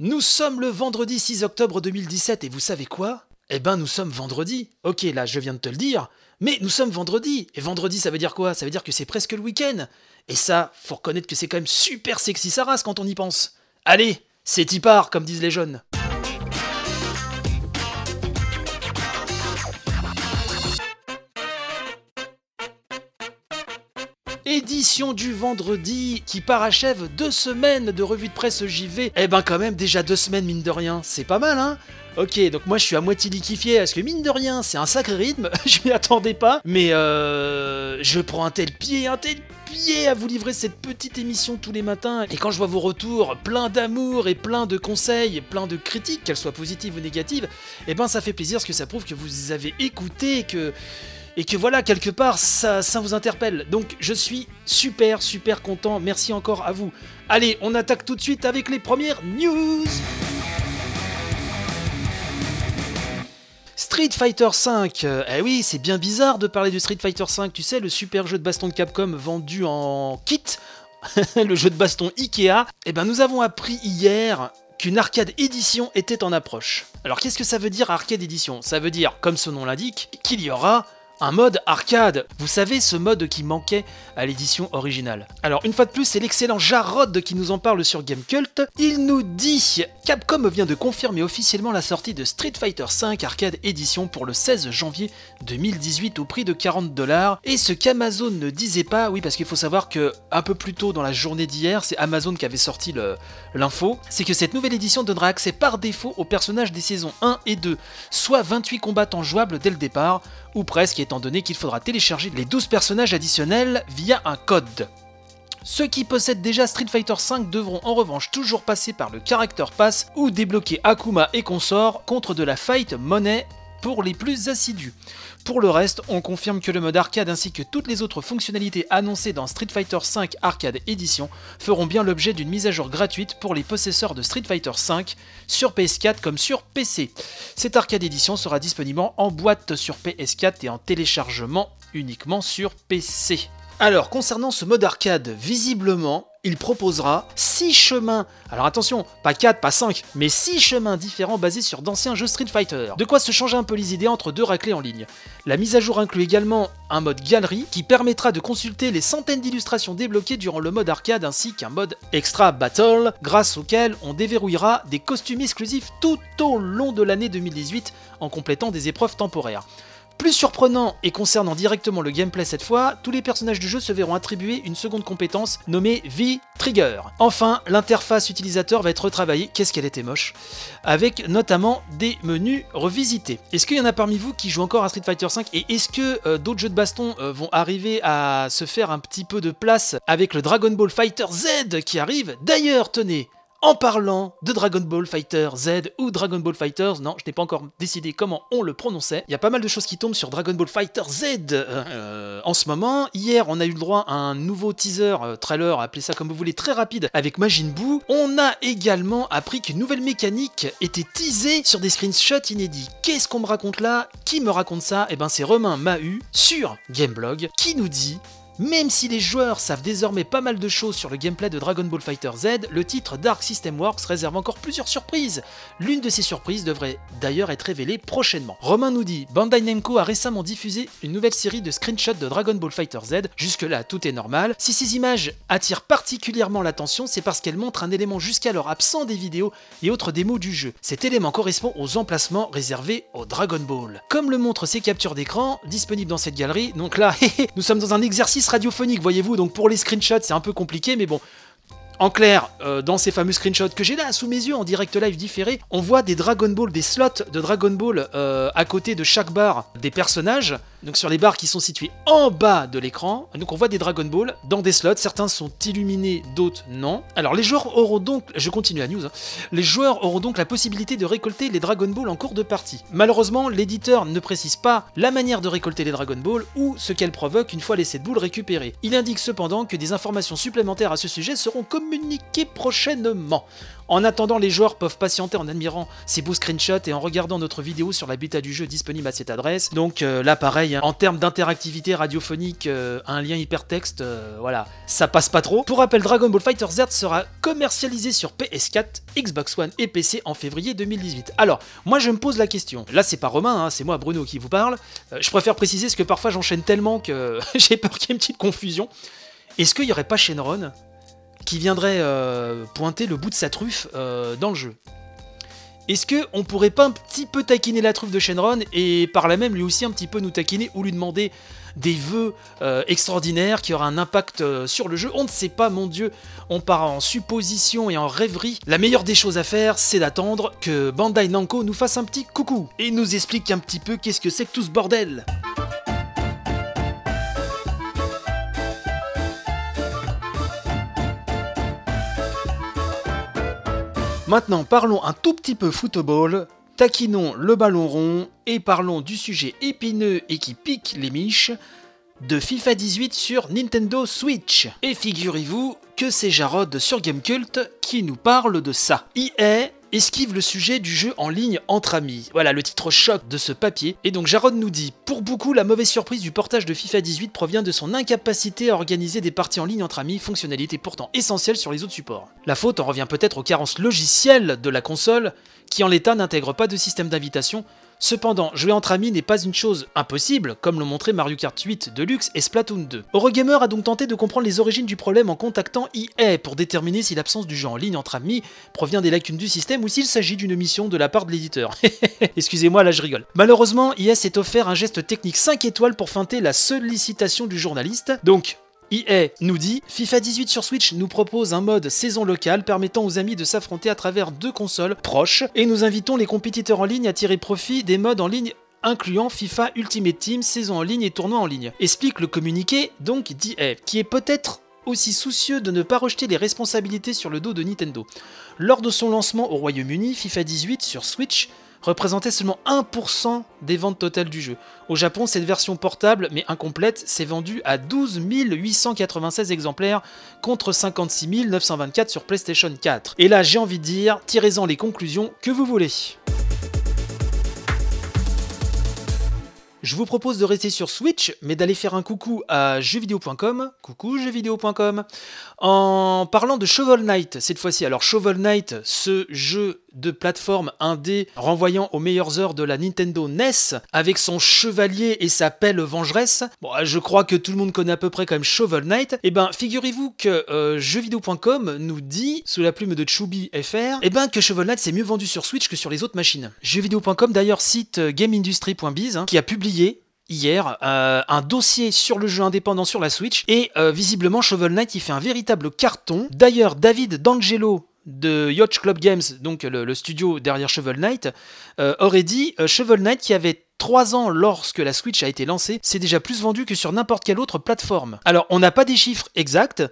Nous sommes le vendredi 6 octobre 2017 et vous savez quoi? Eh ben nous sommes vendredi. Ok, là je viens de te le dire, mais nous sommes vendredi. Et vendredi ça veut dire quoi? Ça veut dire que c'est presque le week-end. Et ça, faut reconnaître que c'est quand même super sexy sa race quand on y pense. Allez, c'est y part, comme disent les jeunes. Édition du vendredi qui parachève deux semaines de revue de presse JV. Eh ben quand même déjà deux semaines mine de rien, c'est pas mal hein. Ok, donc moi je suis à moitié liquéfié, parce que mine de rien, c'est un sacré rythme, je m'y attendais pas, mais euh, je prends un tel pied, un tel pied à vous livrer cette petite émission tous les matins, et quand je vois vos retours, plein d'amour et plein de conseils, plein de critiques, qu'elles soient positives ou négatives, eh ben ça fait plaisir, parce que ça prouve que vous avez écouté, que et que voilà, quelque part, ça, vous interpelle. Donc je suis super, super content. Merci encore à vous. Allez, on attaque tout de suite avec les premières news. Street Fighter V, eh oui, c'est bien bizarre de parler de Street Fighter V, tu sais, le super jeu de baston de Capcom vendu en kit, le jeu de baston Ikea. Eh ben, nous avons appris hier qu'une arcade édition était en approche. Alors qu'est-ce que ça veut dire arcade édition? Ça veut dire, comme son nom l'indique, qu'il y aura un mode arcade. Vous savez, ce mode qui manquait à l'édition originale. Alors, une fois de plus, c'est l'excellent Jarod qui nous en parle sur Gamecult. Il nous dit Capcom vient de confirmer officiellement la sortie de Street Fighter V Arcade Edition pour le 16 janvier 2018 au prix de 40 dollars. Et ce qu'Amazon ne disait pas, oui, parce qu'il faut savoir que un peu plus tôt dans la journée d'hier, c'est Amazon qui avait sorti l'info, c'est que cette nouvelle édition donnera accès par défaut aux personnages des saisons 1 et 2, soit 28 combattants jouables dès le départ, ou presque étant donné qu'il faudra télécharger les 12 personnages additionnels via un code. Ceux qui possèdent déjà Street Fighter V devront en revanche toujours passer par le Character Pass ou débloquer Akuma et consorts contre de la fight monnaie pour les plus assidus. Pour le reste, on confirme que le mode arcade ainsi que toutes les autres fonctionnalités annoncées dans Street Fighter V Arcade Edition feront bien l'objet d'une mise à jour gratuite pour les possesseurs de Street Fighter V sur PS4 comme sur PC. Cette Arcade Edition sera disponible en boîte sur PS4 et en téléchargement uniquement sur PC. Alors, concernant ce mode arcade, visiblement, il proposera 6 chemins. Alors attention, pas 4, pas 5, mais 6 chemins différents basés sur d'anciens jeux Street Fighter. De quoi se changer un peu les idées entre deux raclés en ligne. La mise à jour inclut également un mode galerie qui permettra de consulter les centaines d'illustrations débloquées durant le mode arcade ainsi qu'un mode extra battle grâce auquel on déverrouillera des costumes exclusifs tout au long de l'année 2018 en complétant des épreuves temporaires. Plus surprenant et concernant directement le gameplay cette fois, tous les personnages du jeu se verront attribuer une seconde compétence nommée V-Trigger. Enfin, l'interface utilisateur va être retravaillée, qu'est-ce qu'elle était moche, avec notamment des menus revisités. Est-ce qu'il y en a parmi vous qui jouent encore à Street Fighter V et est-ce que euh, d'autres jeux de baston euh, vont arriver à se faire un petit peu de place avec le Dragon Ball Fighter Z qui arrive? D'ailleurs, tenez, en parlant de Dragon Ball Fighter Z ou Dragon Ball Fighters, non, je n'ai pas encore décidé comment on le prononçait. Il y a pas mal de choses qui tombent sur Dragon Ball Fighter Z euh, en ce moment. Hier, on a eu le droit à un nouveau teaser, euh, trailer, appelez ça comme vous voulez, très rapide avec Majin Buu. On a également appris qu'une nouvelle mécanique était teasée sur des screenshots inédits. Qu'est-ce qu'on me raconte là? Qui me raconte ça? Eh ben, c'est Romain Mahu sur Gameblog qui nous dit même si les joueurs savent désormais pas mal de choses sur le gameplay de Dragon Ball Fighter Z, le titre Dark System Works réserve encore plusieurs surprises. L'une de ces surprises devrait d'ailleurs être révélée prochainement. Romain nous dit Bandai Namco a récemment diffusé une nouvelle série de screenshots de Dragon Ball Fighter Z. Jusque-là, tout est normal. Si ces images attirent particulièrement l'attention, c'est parce qu'elles montrent un élément jusqu'alors absent des vidéos et autres démos du jeu. Cet élément correspond aux emplacements réservés au Dragon Ball. Comme le montrent ces captures d'écran disponibles dans cette galerie, donc là, nous sommes dans un exercice radiophonique, voyez-vous, donc pour les screenshots, c'est un peu compliqué, mais bon, en clair, euh, dans ces fameux screenshots que j'ai là sous mes yeux en direct live différé, on voit des Dragon Ball, des slots de Dragon Ball euh, à côté de chaque barre des personnages. Donc sur les barres qui sont situées en bas de l'écran. Donc on voit des Dragon Ball dans des slots. Certains sont illuminés, d'autres non. Alors les joueurs auront donc, je continue la news, hein. les joueurs auront donc la possibilité de récolter les Dragon Ball en cours de partie. Malheureusement, l'éditeur ne précise pas la manière de récolter les Dragon Ball ou ce qu'elles provoquent une fois les 7 boules récupérées. Il indique cependant que des informations supplémentaires à ce sujet seront communiquées prochainement. En attendant, les joueurs peuvent patienter en admirant ces beaux screenshots et en regardant notre vidéo sur la bêta du jeu disponible à cette adresse. Donc euh, là, pareil, hein, en termes d'interactivité radiophonique, euh, un lien hypertexte, euh, voilà, ça passe pas trop. Pour rappel, Dragon Ball Fighter Z sera commercialisé sur PS4, Xbox One et PC en février 2018. Alors, moi je me pose la question. Là, c'est pas Romain, hein, c'est moi Bruno qui vous parle. je préfère préciser parce que parfois j'enchaîne tellement que j'ai peur qu'il y ait une petite confusion. Est-ce qu'il n'y aurait pas Shenron? Qui viendrait euh, pointer le bout de sa truffe euh, dans le jeu est-ce qu'on pourrait pas un petit peu taquiner la truffe de Shenron et par là même lui aussi un petit peu nous taquiner ou lui demander des vœux euh, extraordinaires qui aura un impact sur le jeu? On ne sait pas, mon dieu, on part en supposition et en rêverie. La meilleure des choses à faire, c'est d'attendre que Bandai Namco nous fasse un petit coucou et nous explique un petit peu qu'est-ce que c'est que tout ce bordel. Maintenant, parlons un tout petit peu football, taquinons le ballon rond et parlons du sujet épineux et qui pique les miches de FIFA 18 sur Nintendo Switch. Et figurez-vous que c'est Jarod sur Gamecult qui nous parle de ça. EA esquive le sujet du jeu en ligne entre amis. Voilà le titre choc de ce papier. Et donc Jarod nous dit Pour beaucoup, la mauvaise surprise du portage de FIFA 18 provient de son incapacité à organiser des parties en ligne entre amis, fonctionnalité pourtant essentielle sur les autres supports. La faute en revient peut-être aux carences logicielles de la console, qui en l'état n'intègre pas de système d'invitation, Cependant, jouer entre amis n'est pas une chose impossible, comme l'ont montré Mario Kart 8 Deluxe et Splatoon 2. Eurogamer a donc tenté de comprendre les origines du problème en contactant EA pour déterminer si l'absence du jeu en ligne entre amis provient des lacunes du système ou s'il s'agit d'une mission de la part de l'éditeur. Excusez-moi, là je rigole. Malheureusement, EA s'est offert un geste technique 5 étoiles pour feinter la sollicitation du journaliste. Donc, EA nous dit FIFA 18 sur Switch nous propose un mode saison locale permettant aux amis de s'affronter à travers deux consoles proches et nous invitons les compétiteurs en ligne à tirer profit des modes en ligne incluant FIFA Ultimate Team, saison en ligne et tournoi en ligne. Explique le communiqué donc d'EA, qui est peut-être aussi soucieux de ne pas rejeter les responsabilités sur le dos de Nintendo. Lors de son lancement au Royaume-Uni, FIFA 18 sur Switch représentait seulement 1% des ventes totales du jeu. Au Japon, cette version portable, mais incomplète, s'est vendue à 12 896 exemplaires contre 56 924 sur PlayStation 4. Et là, j'ai envie de dire, tirez-en les conclusions que vous voulez. Je vous propose de rester sur Switch, mais d'aller faire un coucou à jeuxvideo.com, coucou jeuxvideo.com, en parlant de Shovel Knight cette fois-ci. Alors Shovel Knight, ce jeu de plateforme indé renvoyant aux meilleures heures de la Nintendo NES, avec son chevalier et sa pelle vengeresse. Bon, je crois que tout le monde connaît à peu près quand même Shovel Knight. Et eh ben, figurez-vous que euh, jeuxvideo.com nous dit, sous la plume de Chubby FR, et eh ben que Shovel Knight s'est mieux vendu sur Switch que sur les autres machines. Jeuxvideo.com d'ailleurs cite euh, GameIndustry.biz, hein, qui a publié hier euh, un dossier sur le jeu indépendant sur la Switch et visiblement Shovel Knight il fait un véritable carton. D'ailleurs David D'Angelo de Yacht Club Games, donc le, studio derrière Shovel Knight, euh, aurait dit euh, Shovel Knight qui avait 3 ans lorsque la Switch a été lancée, c'est déjà plus vendu que sur n'importe quelle autre plateforme. Alors on n'a pas des chiffres exacts,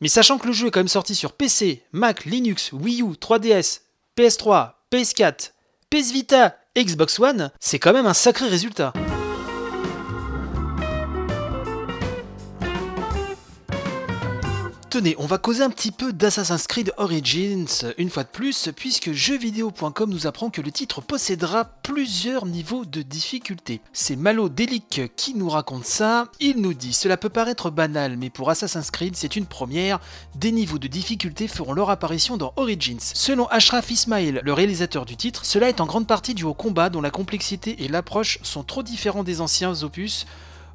mais sachant que le jeu est quand même sorti sur PC, Mac, Linux, Wii U, 3DS, PS3, PS4, PS Vita, Xbox One, c'est quand même un sacré résultat. Tenez, on va causer un petit peu d'Assassin's Creed Origins une fois de plus, puisque jeuxvideo.com nous apprend que le titre possédera plusieurs niveaux de difficulté. C'est Malo Delic qui nous raconte ça. Il nous dit Cela peut paraître banal, mais pour Assassin's Creed, c'est une première. Des niveaux de difficulté feront leur apparition dans Origins. Selon Ashraf Ismail, le réalisateur du titre, cela est en grande partie dû au combat dont la complexité et l'approche sont trop différents des anciens opus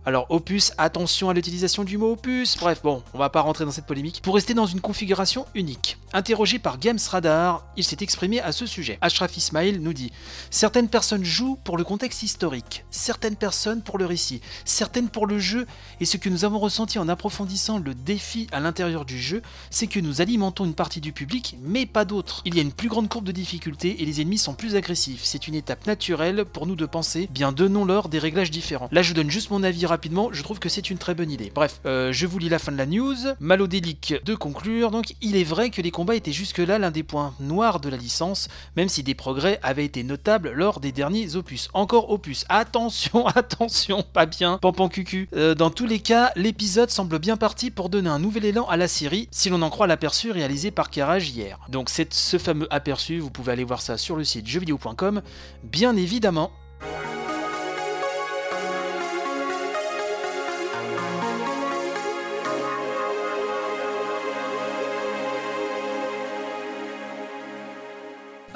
alors opus, attention à l'utilisation du mot opus, bref bon, on va pas rentrer dans cette polémique, pour rester dans une configuration unique. Interrogé par Games Radar, il s'est exprimé à ce sujet. Ashraf Ismail nous dit Certaines personnes jouent pour le contexte historique, certaines personnes pour le récit, certaines pour le jeu, et ce que nous avons ressenti en approfondissant le défi à l'intérieur du jeu, c'est que nous alimentons une partie du public, mais pas d'autres. Il y a une plus grande courbe de difficulté et les ennemis sont plus agressifs. C'est une étape naturelle pour nous de penser, bien donnons-leur des réglages différents. Là je donne juste mon avis rapide rapidement, je trouve que c'est une très bonne idée. Bref, euh, je vous lis la fin de la news. Malodélique de conclure, donc il est vrai que les combats étaient jusque-là l'un des points noirs de la licence, même si des progrès avaient été notables lors des derniers opus. Encore opus, attention, attention, pas bien, pampan cucu. Euh, dans tous les cas, l'épisode semble bien parti pour donner un nouvel élan à la série, si l'on en croit l'aperçu réalisé par Carrage hier. Donc c'est ce fameux aperçu, vous pouvez aller voir ça sur le site jeuxvideo.com, bien évidemment.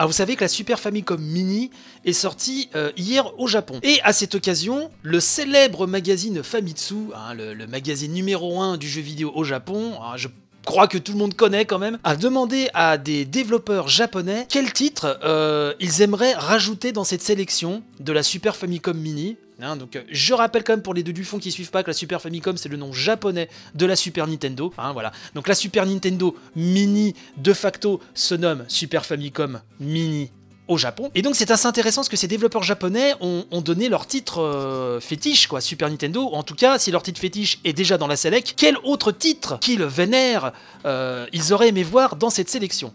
Alors vous savez que la Super Famicom Mini est sortie euh, hier au Japon. Et à cette occasion, le célèbre magazine Famitsu, hein, le, magazine numéro 1 du jeu vidéo au Japon, hein, je crois que tout le monde connaît quand même, a demandé à des développeurs japonais quel titre euh, ils aimeraient rajouter dans cette sélection de la Super Famicom Mini. Hein, donc, euh, je rappelle quand même pour les deux du fond qui suivent pas que la Super Famicom c'est le nom japonais de la Super Nintendo. Hein, voilà. Donc la Super Nintendo Mini de facto se nomme Super Famicom Mini Japon. Et donc c'est assez intéressant parce que ces développeurs japonais ont, donné leur titre euh, fétiche, quoi, Super Nintendo. En tout cas, si leur titre fétiche est déjà dans la select, quel autre titre qu'ils vénèrent euh, ils auraient aimé voir dans cette sélection?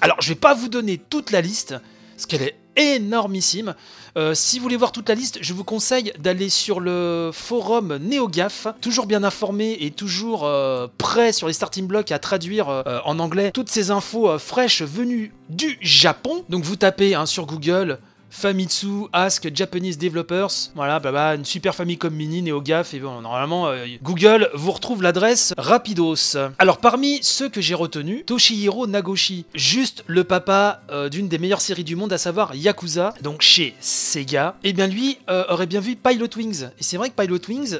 Alors je vais pas vous donner toute la liste, parce qu'elle est énormissime. Euh, si vous voulez voir toute la liste, je vous conseille d'aller sur le forum NeoGaf, toujours bien informé et toujours euh, prêt sur les starting blocks à traduire euh, en anglais toutes ces infos fraîches venues du Japon. Donc vous tapez hein, sur Google Famitsu Ask Japanese Developers. Voilà, bah, bah une Super Famicom Mini, NeoGaf. Et bon, normalement, euh, Google vous retrouve l'adresse rapidos. Alors, parmi ceux que j'ai retenus, Toshihiro Nagoshi, juste le papa euh, d'une des meilleures séries du monde, à savoir Yakuza, donc chez Sega. Et eh bien, lui euh, aurait bien vu Pilot Wings. Et c'est vrai que Pilot Wings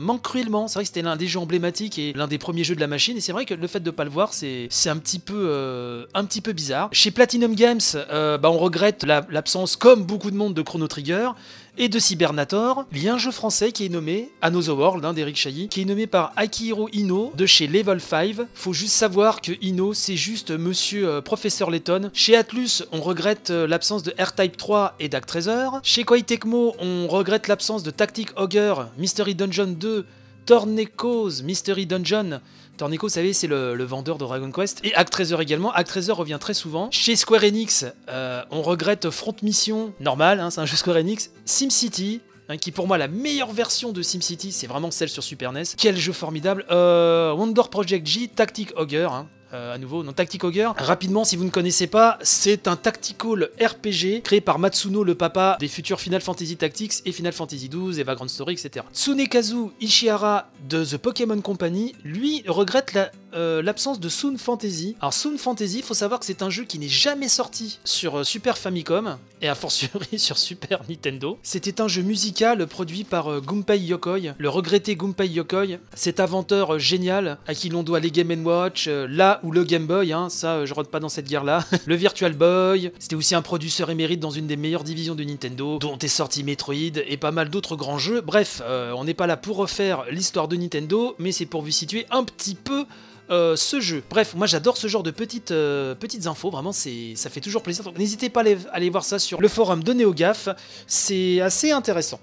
manque cruellement. C'est vrai que c'était l'un des jeux emblématiques et l'un des premiers jeux de la machine. Et c'est vrai que le fait de pas le voir, c'est un petit peu un petit peu bizarre. Chez Platinum Games, bah, on regrette l'absence comme beaucoup de monde de Chrono Trigger et de Cybernator, il y a un jeu français qui est nommé Another World hein, d'Eric Chailly, qui est nommé par Akihiro Ino de chez Level 5. Faut juste savoir que Ino, c'est juste monsieur euh, professeur Letton. Chez Atlus, on regrette euh, l'absence de R-Type 3 et Treasure. Chez Koei Tecmo, on regrette l'absence de Tactic Ogre, Mystery Dungeon 2, Torneco's Mystery Dungeon, Tornico, vous savez, c'est le, vendeur de Dragon Quest. Et Act également. Act revient très souvent. Chez Square Enix, euh, on regrette Front Mission, normal, hein, c'est un jeu Square Enix. SimCity, hein, qui pour moi la meilleure version de SimCity, c'est vraiment celle sur Super NES. Quel jeu formidable. Euh, Wonder Project G, Tactic Ogre, hein, euh, à nouveau, non Tactic Ogre. Rapidement, si vous ne connaissez pas, c'est un tactical RPG créé par Matsuno, le papa des futurs Final Fantasy Tactics et Final Fantasy XII et Vagrant Story, etc. Tsunekazu Ishihara de The Pokémon Company, lui, regrette euh, l'absence de Soon Fantasy. Alors Soon Fantasy, il faut savoir que c'est un jeu qui n'est jamais sorti sur euh, Super Famicom et a fortiori sur Super Nintendo. C'était un jeu musical produit par Gunpei Yokoi, le regretté Gunpei Yokoi, cet inventeur génial à qui l'on doit les Game Watch, là ou le Game Boy, hein, ça euh, je rentre pas dans cette guerre-là. le Virtual Boy, c'était aussi un producteur émérite dans une des meilleures divisions de Nintendo, dont est sorti Metroid et pas mal d'autres grands jeux. Bref, euh, on n'est pas là pour refaire l'histoire de Nintendo, mais c'est pour vous situer un petit peu euh, ce jeu. Bref, moi j'adore ce genre de petites, infos, vraiment ça fait toujours plaisir. N'hésitez pas à aller, à aller, voir ça sur le forum de NeoGaf, c'est assez intéressant.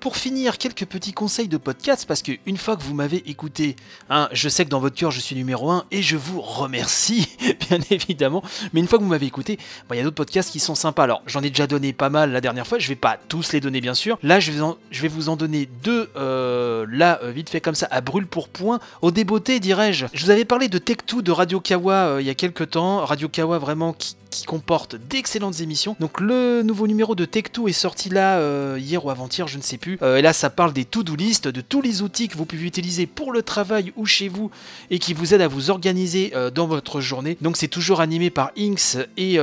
Pour finir, quelques petits conseils de podcast, parce que une fois que vous m'avez écouté, hein, je sais que dans votre cœur je suis numéro 1 et je vous remercie, bien évidemment, mais une fois que vous m'avez écouté, bah, il y a d'autres podcasts qui sont sympas. Alors j'en ai déjà donné pas mal la dernière fois, je vais pas tous les donner bien sûr. Là je vais, vous en donner deux, euh, là euh, vite fait comme ça, à brûle pour point, au débeauté dirais-je. Je vous avais parlé de Tech2 de Radio Kawa euh, il y a quelques temps, Radio Kawa vraiment qui qui comporte d'excellentes émissions. Donc le nouveau numéro de Tech2 est sorti là euh, hier ou avant-hier, je ne sais plus. Euh, et là, ça parle des to-do list, de tous les outils que vous pouvez utiliser pour le travail ou chez vous et qui vous aident à vous organiser euh, dans votre journée. Donc c'est toujours animé par Inks et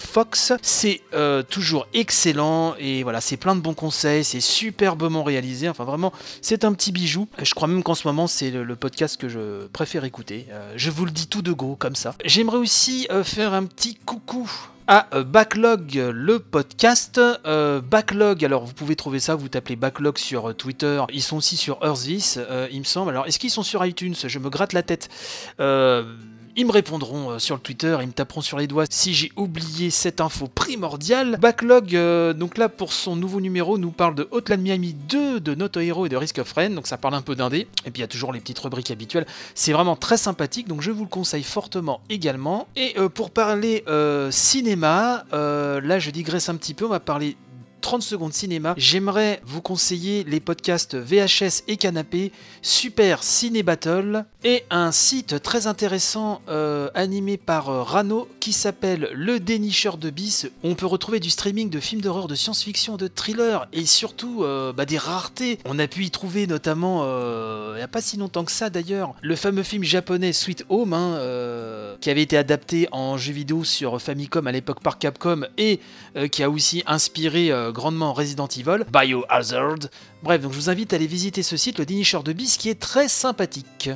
Fox. C'est toujours excellent et voilà, c'est plein de bons conseils, c'est superbement réalisé. Enfin vraiment, c'est un petit bijou. Je crois même qu'en ce moment, c'est le, le, podcast que je préfère écouter. je vous le dis tout de go comme ça. J'aimerais aussi faire un petit coucou euh, Backlog, le podcast. Euh, Backlog, alors vous pouvez trouver ça, vous tapez Backlog sur euh, Twitter. Ils sont aussi sur Earthvis, il me semble. Alors, est-ce qu'ils sont sur iTunes? Je me gratte la tête. Ils me répondront euh, sur le Twitter, ils me taperont sur les doigts si j'ai oublié cette info primordiale. Backlog, euh, donc là pour son nouveau numéro, nous parle de Hotline Miami 2, de Noto Hero et de Risk of Rain, donc ça parle un peu d'indé. Et puis il y a toujours les petites rubriques habituelles. C'est vraiment très sympathique, donc je vous le conseille fortement également. Et euh, pour parler cinéma, là je digresse un petit peu, on va parler 30 secondes cinéma, j'aimerais vous conseiller les podcasts VHS et Canapé, Super Ciné Battle et un site très intéressant euh, animé par euh, Rano qui s'appelle Le Dénicheur de Bis. On peut retrouver du streaming de films d'horreur, de science-fiction, de thriller et surtout euh, bah, des raretés. On a pu y trouver notamment, il n'y a pas si longtemps que ça d'ailleurs, le fameux film japonais Sweet Home hein, qui avait été adapté en jeu vidéo sur Famicom à l'époque par Capcom et qui a aussi inspiré grandement Resident Evil, Biohazard. Bref, donc je vous invite à aller visiter ce site, le dénicheur de bis, qui est très sympathique.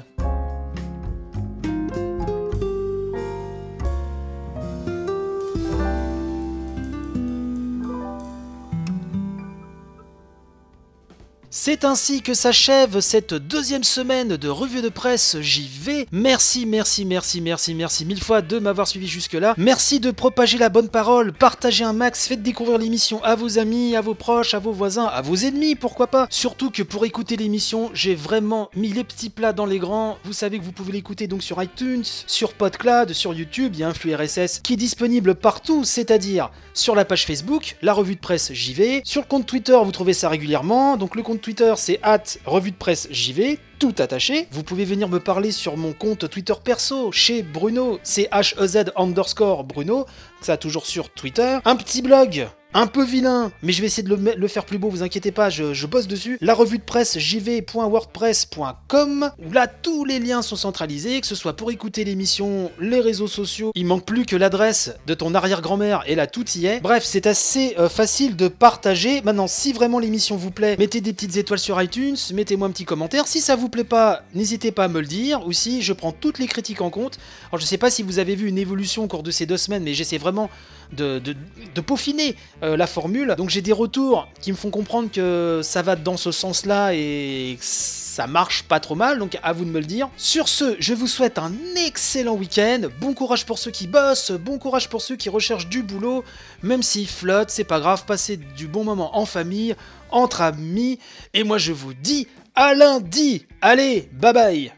C'est ainsi que s'achève cette deuxième semaine de revue de presse JV. Merci, merci, merci, merci, merci mille fois de m'avoir suivi jusque-là. Merci de propager la bonne parole, partagez un max, faites découvrir l'émission à vos amis, à vos proches, à vos voisins, à vos ennemis, pourquoi pas. Surtout que pour écouter l'émission, j'ai vraiment mis les petits plats dans les grands. Vous savez que vous pouvez l'écouter donc sur iTunes, sur PodCloud, sur YouTube, il y a un flux RSS qui est disponible partout, c'est-à-dire sur la page Facebook, la revue de presse JV, sur le compte Twitter, vous trouvez ça régulièrement, donc le compte Twitter, c'est at revue de presse JV, tout attaché. Vous pouvez venir me parler sur mon compte Twitter perso, chez Bruno, c'est H-E-Z underscore Bruno, ça toujours sur Twitter. Un petit blog un peu vilain, mais je vais essayer de le, faire plus beau, vous inquiétez pas, je, bosse dessus. La revue de presse jv.wordpress.com, où là tous les liens sont centralisés, que ce soit pour écouter l'émission, les réseaux sociaux. Il manque plus que l'adresse de ton arrière-grand-mère, et là tout y est. Bref, c'est assez euh, facile de partager. Maintenant, si vraiment l'émission vous plaît, mettez des petites étoiles sur iTunes, mettez-moi un petit commentaire. Si ça vous plaît pas, n'hésitez pas à me le dire. Aussi, je prends toutes les critiques en compte. Alors je sais pas si vous avez vu une évolution au cours de ces deux semaines, mais j'essaie vraiment de, peaufiner euh, la formule. Donc j'ai des retours qui me font comprendre que ça va dans ce sens-là et ça marche pas trop mal, donc à vous de me le dire. Sur ce, je vous souhaite un excellent week-end, bon courage pour ceux qui bossent, bon courage pour ceux qui recherchent du boulot, même s'ils flottent, c'est pas grave, passez du bon moment en famille, entre amis, et moi je vous dis à lundi. Allez, bye bye